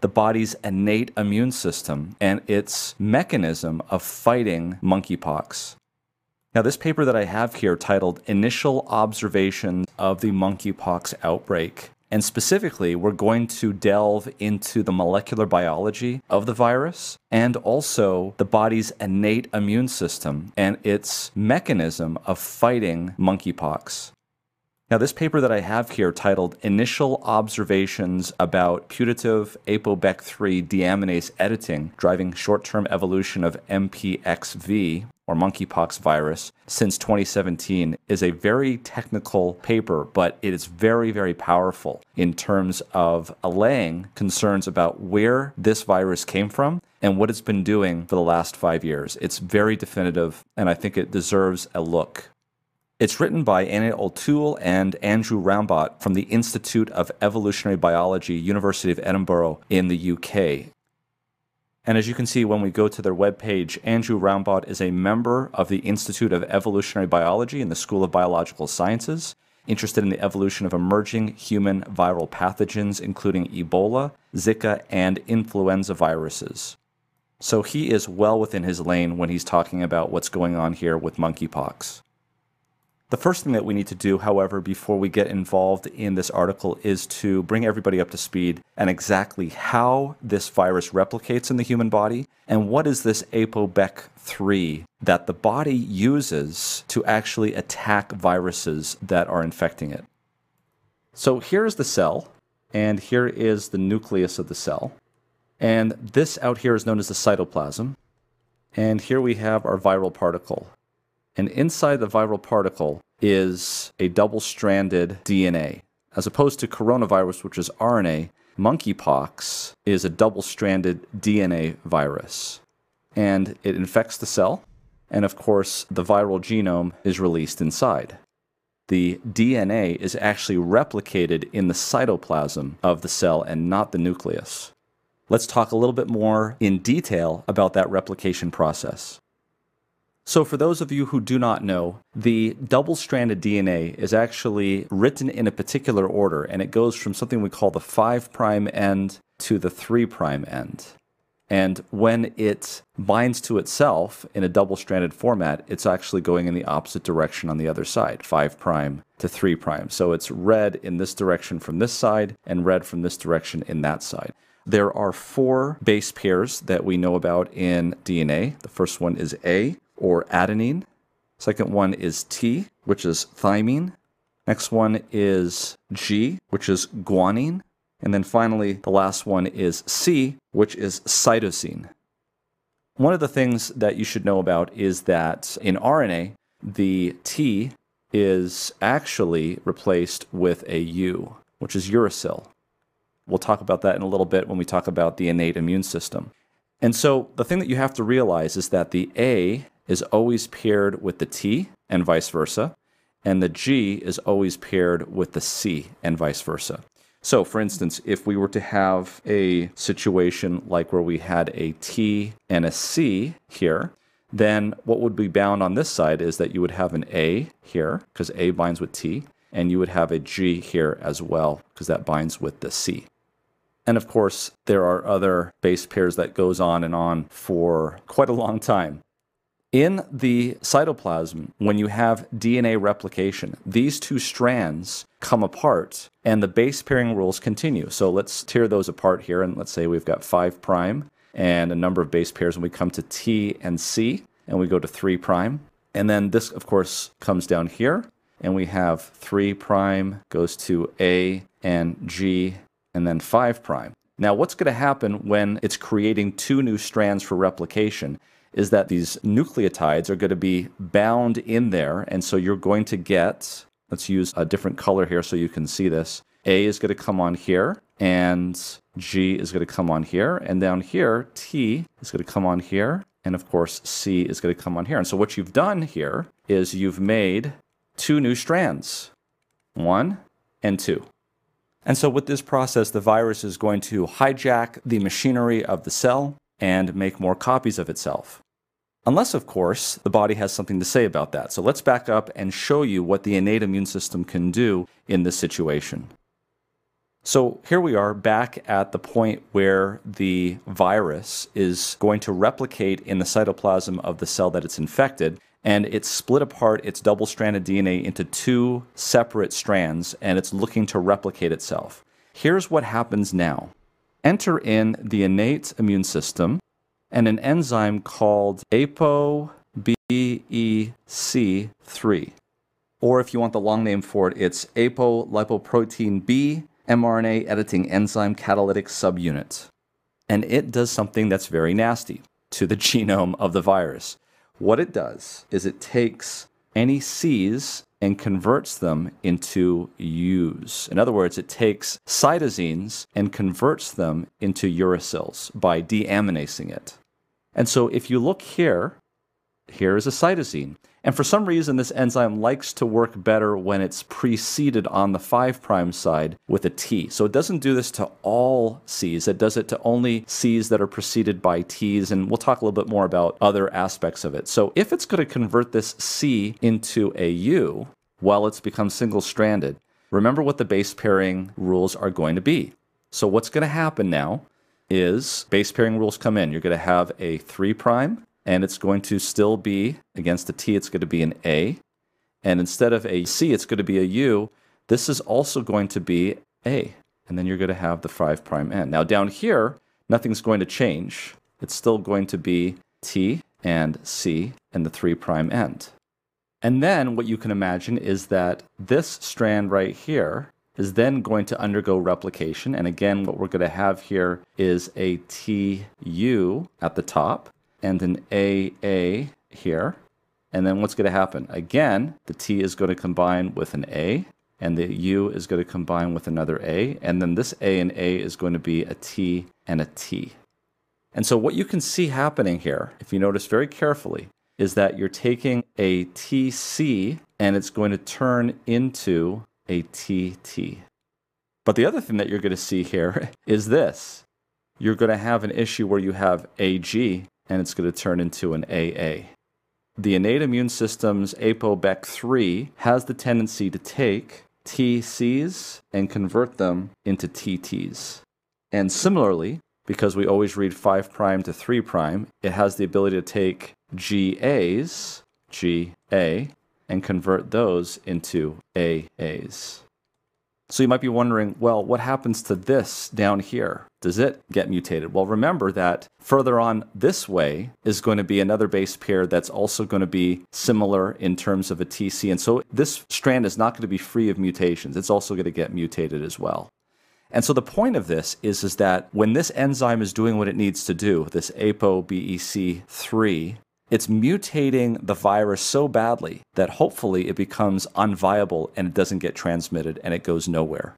the body's innate immune system and its mechanism of fighting monkeypox. Now, this paper that I have here titled Initial Observations of the Monkeypox Outbreak. And specifically, we're going to delve into the molecular biology of the virus and also the body's innate immune system and its mechanism of fighting monkeypox. Now, this paper that I have here titled Initial Observations about Putative ApoBec3 Deaminase Editing Driving Short Term Evolution of MPXV, or monkeypox virus, since 2017 is a very technical paper, but it is very, very powerful in terms of allaying concerns about where this virus came from and what it's been doing for the last five years. It's very definitive, and I think it deserves a look. It's written by Anna O'Toole and Andrew Rambot from the Institute of Evolutionary Biology, University of Edinburgh in the UK. And as you can see when we go to their webpage, Andrew Rambot is a member of the Institute of Evolutionary Biology in the School of Biological Sciences, interested in the evolution of emerging human viral pathogens, including Ebola, Zika, and influenza viruses. So he is well within his lane when he's talking about what's going on here with monkeypox. The first thing that we need to do, however, before we get involved in this article is to bring everybody up to speed and exactly how this virus replicates in the human body and what is this ApoBec3 that the body uses to actually attack viruses that are infecting it. So here is the cell, and here is the nucleus of the cell. And this out here is known as the cytoplasm. And here we have our viral particle. And inside the viral particle is a double stranded DNA. As opposed to coronavirus, which is RNA, monkeypox is a double stranded DNA virus. And it infects the cell. And of course, the viral genome is released inside. The DNA is actually replicated in the cytoplasm of the cell and not the nucleus. Let's talk a little bit more in detail about that replication process. So, for those of you who do not know, the double stranded DNA is actually written in a particular order, and it goes from something we call the 5' end to the 3' end. And when it binds to itself in a double stranded format, it's actually going in the opposite direction on the other side, 5' prime to 3'. prime. So it's read in this direction from this side and read from this direction in that side. There are four base pairs that we know about in DNA. The first one is A, or adenine. Second one is T, which is thymine. Next one is G, which is guanine. And then finally, the last one is C, which is cytosine. One of the things that you should know about is that in RNA, the T is actually replaced with a U, which is uracil. We'll talk about that in a little bit when we talk about the innate immune system. And so the thing that you have to realize is that the A is always paired with the T and vice versa, and the G is always paired with the C and vice versa. So, for instance, if we were to have a situation like where we had a T and a C here, then what would be bound on this side is that you would have an A here, because A binds with T, and you would have a G here as well, because that binds with the C. And of course, there are other base pairs that goes on and on for quite a long time. In the cytoplasm, when you have DNA replication, these two strands come apart and the base pairing rules continue. So let's tear those apart here and let's say we've got 5 prime and a number of base pairs and we come to T and C and we go to 3 prime. And then this of course comes down here and we have 3 prime goes to A and G and then 5 prime. Now what's going to happen when it's creating two new strands for replication is that these nucleotides are going to be bound in there. And so you're going to get, let's use a different color here so you can see this. A is going to come on here, and G is going to come on here. And down here, T is going to come on here. And of course, C is going to come on here. And so what you've done here is you've made two new strands, one and two. And so with this process, the virus is going to hijack the machinery of the cell and make more copies of itself. Unless, of course, the body has something to say about that. So let's back up and show you what the innate immune system can do in this situation. So here we are back at the point where the virus is going to replicate in the cytoplasm of the cell that it's infected. And it's split apart its double stranded DNA into two separate strands, and it's looking to replicate itself. Here's what happens now enter in the innate immune system and an enzyme called ApoBEC3. Or if you want the long name for it, it's apolipoprotein B mRNA editing enzyme catalytic subunit. And it does something that's very nasty to the genome of the virus. What it does is it takes any C's and converts them into U's. In other words, it takes cytosines and converts them into uracils by deaminasing it. And so if you look here, here is a cytosine. And for some reason, this enzyme likes to work better when it's preceded on the 5' side with a T. So it doesn't do this to all C's, it does it to only C's that are preceded by T's. And we'll talk a little bit more about other aspects of it. So if it's going to convert this C into a U while it's become single stranded, remember what the base pairing rules are going to be. So what's going to happen now is base pairing rules come in. You're going to have a 3' prime, and it's going to still be against a T, it's going to be an A. And instead of a C, it's going to be a U. This is also going to be A. And then you're going to have the 5 prime end. Now down here, nothing's going to change. It's still going to be T and C and the 3 prime end. And then what you can imagine is that this strand right here is then going to undergo replication. And again, what we're going to have here is a TU at the top and an AA here. And then what's going to happen? Again, the T is going to combine with an A, and the U is going to combine with another A, and then this A and A is going to be a T and a T. And so what you can see happening here, if you notice very carefully, is that you're taking a TC and it's going to turn into a TT. But the other thing that you're going to see here is this. You're going to have an issue where you have AG and it's going to turn into an AA. The innate immune system's ApoBec3 has the tendency to take TCs and convert them into TTs. And similarly, because we always read 5' to 3', it has the ability to take GAs, GA, and convert those into AAs. So you might be wondering, well, what happens to this down here? Does it get mutated? Well, remember that further on this way is going to be another base pair that's also going to be similar in terms of a TC. And so this strand is not going to be free of mutations. It's also going to get mutated as well. And so the point of this is, is that when this enzyme is doing what it needs to do, this ApoBEC3, it's mutating the virus so badly that hopefully it becomes unviable and it doesn't get transmitted and it goes nowhere.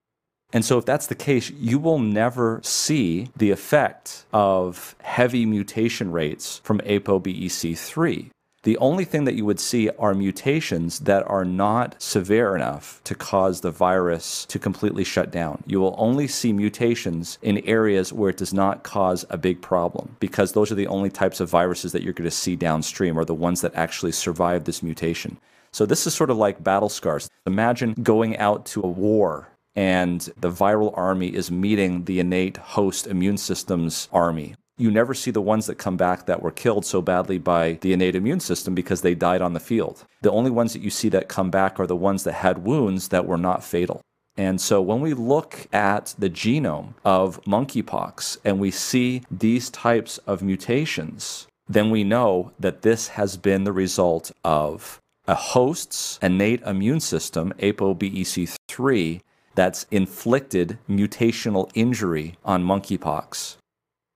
And so, if that's the case, you will never see the effect of heavy mutation rates from ApoBEC3 the only thing that you would see are mutations that are not severe enough to cause the virus to completely shut down. You will only see mutations in areas where it does not cause a big problem because those are the only types of viruses that you're going to see downstream are the ones that actually survive this mutation. So this is sort of like battle scars. Imagine going out to a war and the viral army is meeting the innate host immune system's army you never see the ones that come back that were killed so badly by the innate immune system because they died on the field. The only ones that you see that come back are the ones that had wounds that were not fatal. And so when we look at the genome of monkeypox and we see these types of mutations, then we know that this has been the result of a host's innate immune system, ApoBEC3, that's inflicted mutational injury on monkeypox.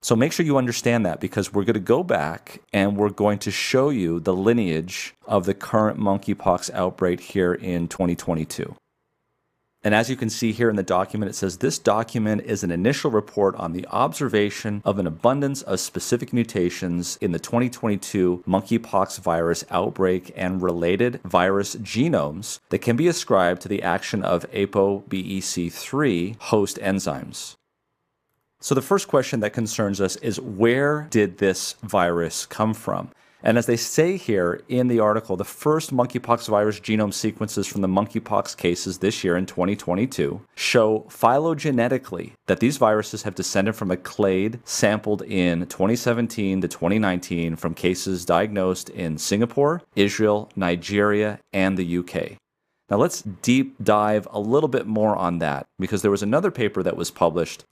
So make sure you understand that because we're going to go back and we're going to show you the lineage of the current monkeypox outbreak here in 2022. And as you can see here in the document, it says this document is an initial report on the observation of an abundance of specific mutations in the 2022 monkeypox virus outbreak and related virus genomes that can be ascribed to the action of ApoBEC3 host enzymes. So, the first question that concerns us is where did this virus come from? And as they say here in the article, the first monkeypox virus genome sequences from the monkeypox cases this year in 2022 show phylogenetically that these viruses have descended from a clade sampled in 2017 to 2019 from cases diagnosed in Singapore, Israel, Nigeria, and the UK. Now let's deep dive a little bit more on that because there was another paper that was published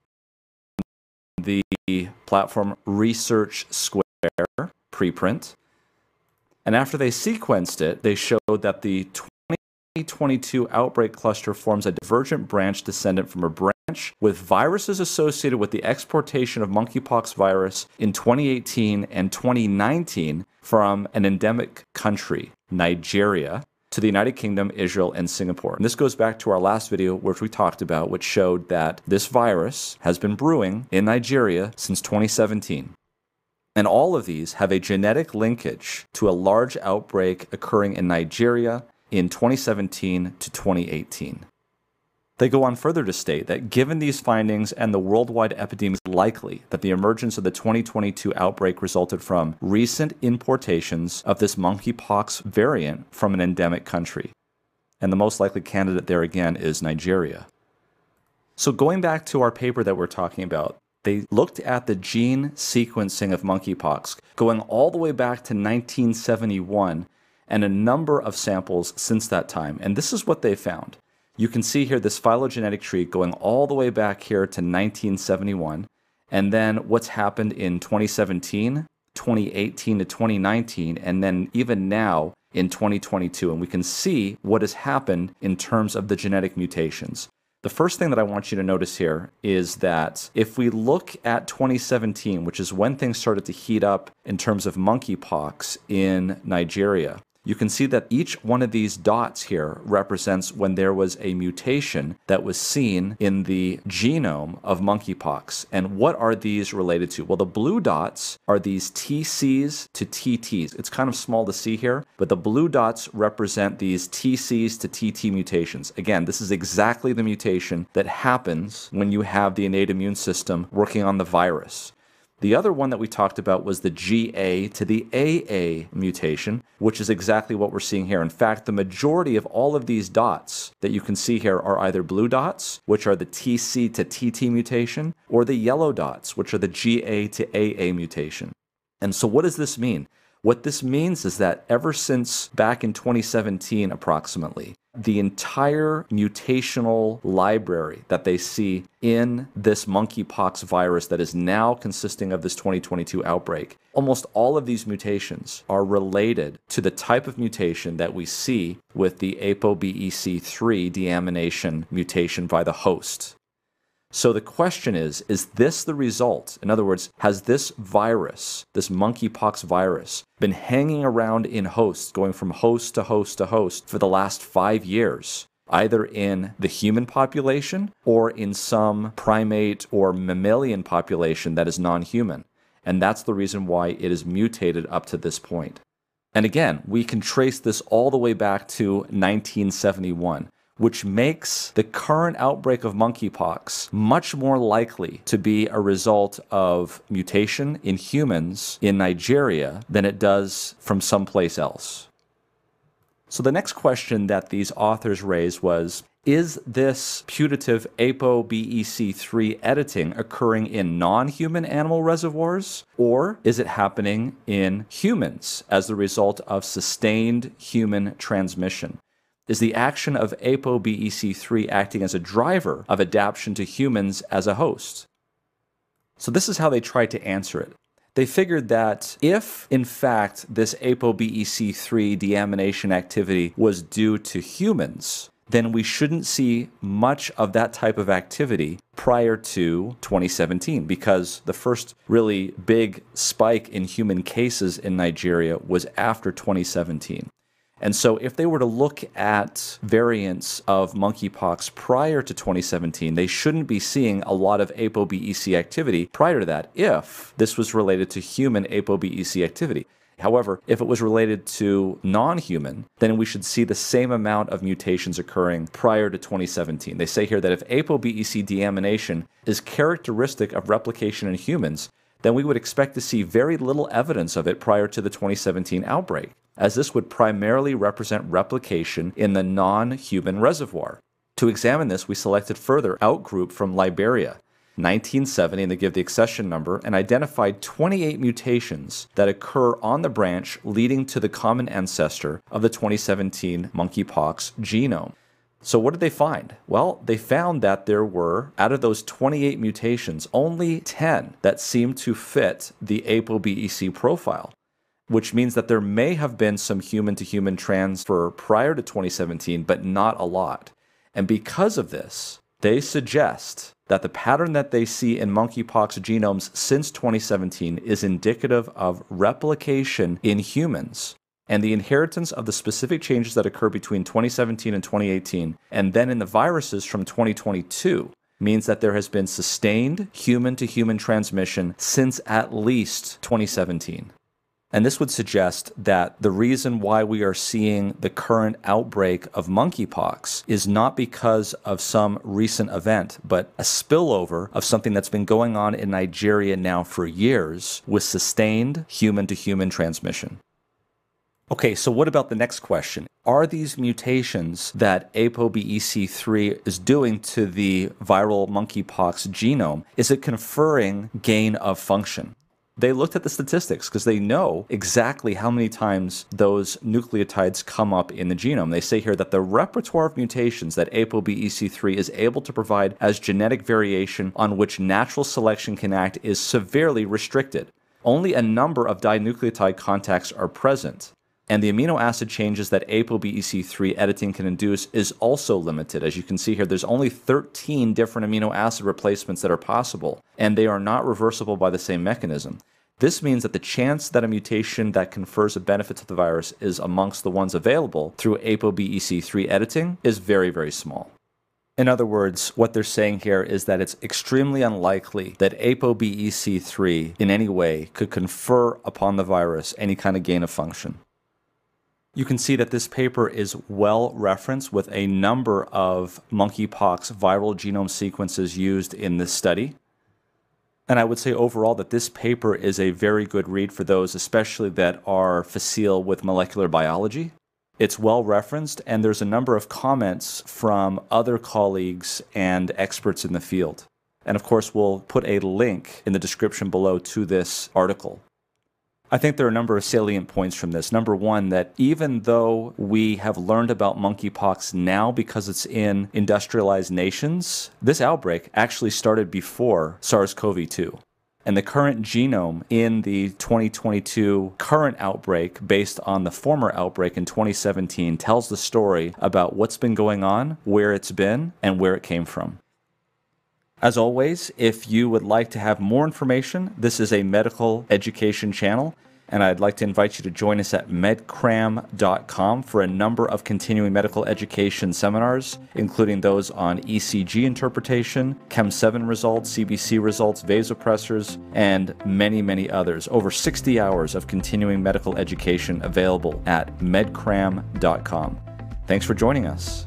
the platform Research Square preprint. And after they sequenced it, they showed that the 2022 outbreak cluster forms a divergent branch descendant from a branch with viruses associated with the exportation of monkeypox virus in 2018 and 2019 from an endemic country, Nigeria, to the United Kingdom, Israel, and Singapore. And this goes back to our last video, which we talked about, which showed that this virus has been brewing in Nigeria since 2017. And all of these have a genetic linkage to a large outbreak occurring in Nigeria in 2017 to 2018. They go on further to state that given these findings and the worldwide epidemic, likely that the emergence of the 2022 outbreak resulted from recent importations of this monkeypox variant from an endemic country. And the most likely candidate there again is Nigeria. So, going back to our paper that we're talking about, they looked at the gene sequencing of monkeypox going all the way back to 1971 and a number of samples since that time. And this is what they found. You can see here this phylogenetic tree going all the way back here to 1971. And then what's happened in 2017, 2018 to 2019, and then even now in 2022. And we can see what has happened in terms of the genetic mutations. The first thing that I want you to notice here is that if we look at 2017, which is when things started to heat up in terms of monkeypox in Nigeria, you can see that each one of these dots here represents when there was a mutation that was seen in the genome of monkeypox. And what are these related to? Well, the blue dots are these TCs to TTs. It's kind of small to see here, but the blue dots represent these TCs to TT mutations. Again, this is exactly the mutation that happens when you have the innate immune system working on the virus. The other one that we talked about was the GA to the AA mutation, which is exactly what we're seeing here. In fact, the majority of all of these dots that you can see here are either blue dots, which are the TC to TT mutation, or the yellow dots, which are the GA to AA mutation. And so, what does this mean? What this means is that ever since back in 2017, approximately, the entire mutational library that they see in this monkeypox virus that is now consisting of this 2022 outbreak, almost all of these mutations are related to the type of mutation that we see with the ApoBEC3 deamination mutation by the host. So the question is is this the result? In other words, has this virus, this monkeypox virus, been hanging around in hosts, going from host to host to host for the last five years? Either in the human population or in some primate or mammalian population that is non human. And that's the reason why it is mutated up to this point. And again, we can trace this all the way back to 1971 which makes the current outbreak of monkeypox much more likely to be a result of mutation in humans in Nigeria than it does from someplace else. So, the next question that these authors raised was Is this putative ApoBEC3 editing occurring in non human animal reservoirs, or is it happening in humans as the result of sustained human transmission? Is the action of ApoBEC3 acting as a driver of adaptation to humans as a host. So, this is how they tried to answer it. They figured that if, in fact, this ApoBEC3 deamination activity was due to humans, then we shouldn't see much of that type of activity prior to 2017 because the first really big spike in human cases in Nigeria was after 2017. And so, if they were to look at variants of monkeypox prior to 2017, they shouldn't be seeing a lot of ApoBEC activity prior to that if this was related to human ApoBEC activity. However, if it was related to non human, then we should see the same amount of mutations occurring prior to 2017. They say here that if ApoBEC deamination is characteristic of replication in humans, then we would expect to see very little evidence of it prior to the 2017 outbreak, as this would primarily represent replication in the non human reservoir. To examine this, we selected further outgroup from Liberia, 1970, and they give the accession number, and identified 28 mutations that occur on the branch leading to the common ancestor of the 2017 monkeypox genome. So, what did they find? Well, they found that there were, out of those 28 mutations, only 10 that seemed to fit the ApoBEC profile, which means that there may have been some human to human transfer prior to 2017, but not a lot. And because of this, they suggest that the pattern that they see in monkeypox genomes since 2017 is indicative of replication in humans and the inheritance of the specific changes that occur between 2017 and 2018, and then in the viruses from 2022, means that there has been sustained human to human transmission since at least 2017. And this would suggest that the reason why we are seeing the current outbreak of monkeypox is not because of some recent event, but a spillover of something that's been going on in Nigeria now for years with sustained human to human transmission. Okay, so what about the next question? Are these mutations that ApoBEC3 is doing to the viral monkeypox genome, is it conferring gain of function? They looked at the statistics because they know exactly how many times those nucleotides come up in the genome. They say here that the repertoire of mutations that ApoBEC3 is able to provide as genetic variation on which natural selection can act is severely restricted. Only a number of dinucleotide contacts are present and the amino acid changes that ApoBEC3 editing can induce is also limited. As you can see here, there's only 13 different amino acid replacements that are possible, and they are not reversible by the same mechanism. This means that the chance that a mutation that confers a benefit to the virus is amongst the ones available through ApoBEC3 editing is very, very small. In other words, what they're saying here is that it's extremely unlikely that ApoBEC3 in any way could confer upon the virus any kind of gain of function you can see that this paper is well referenced with a number of monkeypox viral genome sequences used in this study. And I would say overall that this paper is a very good read for those, especially that are facile with molecular biology. It's well referenced, and there's a number of comments from other colleagues and experts in the field. And of course, we'll put a link in the description below to this article. I think there are a number of salient points from this. Number one, that even though we have learned about monkeypox now because it's in industrialized nations, this outbreak actually started before SARS CoV 2. And the current genome in the 2022 current outbreak, based on the former outbreak in 2017, tells the story about what's been going on, where it's been, and where it came from. As always, if you would like to have more information, this is a medical education channel, and I'd like to invite you to join us at medcram.com for a number of continuing medical education seminars, including those on ECG interpretation, Chem 7 results, CBC results, vasopressors, and many, many others. Over 60 hours of continuing medical education available at medcram.com. Thanks for joining us.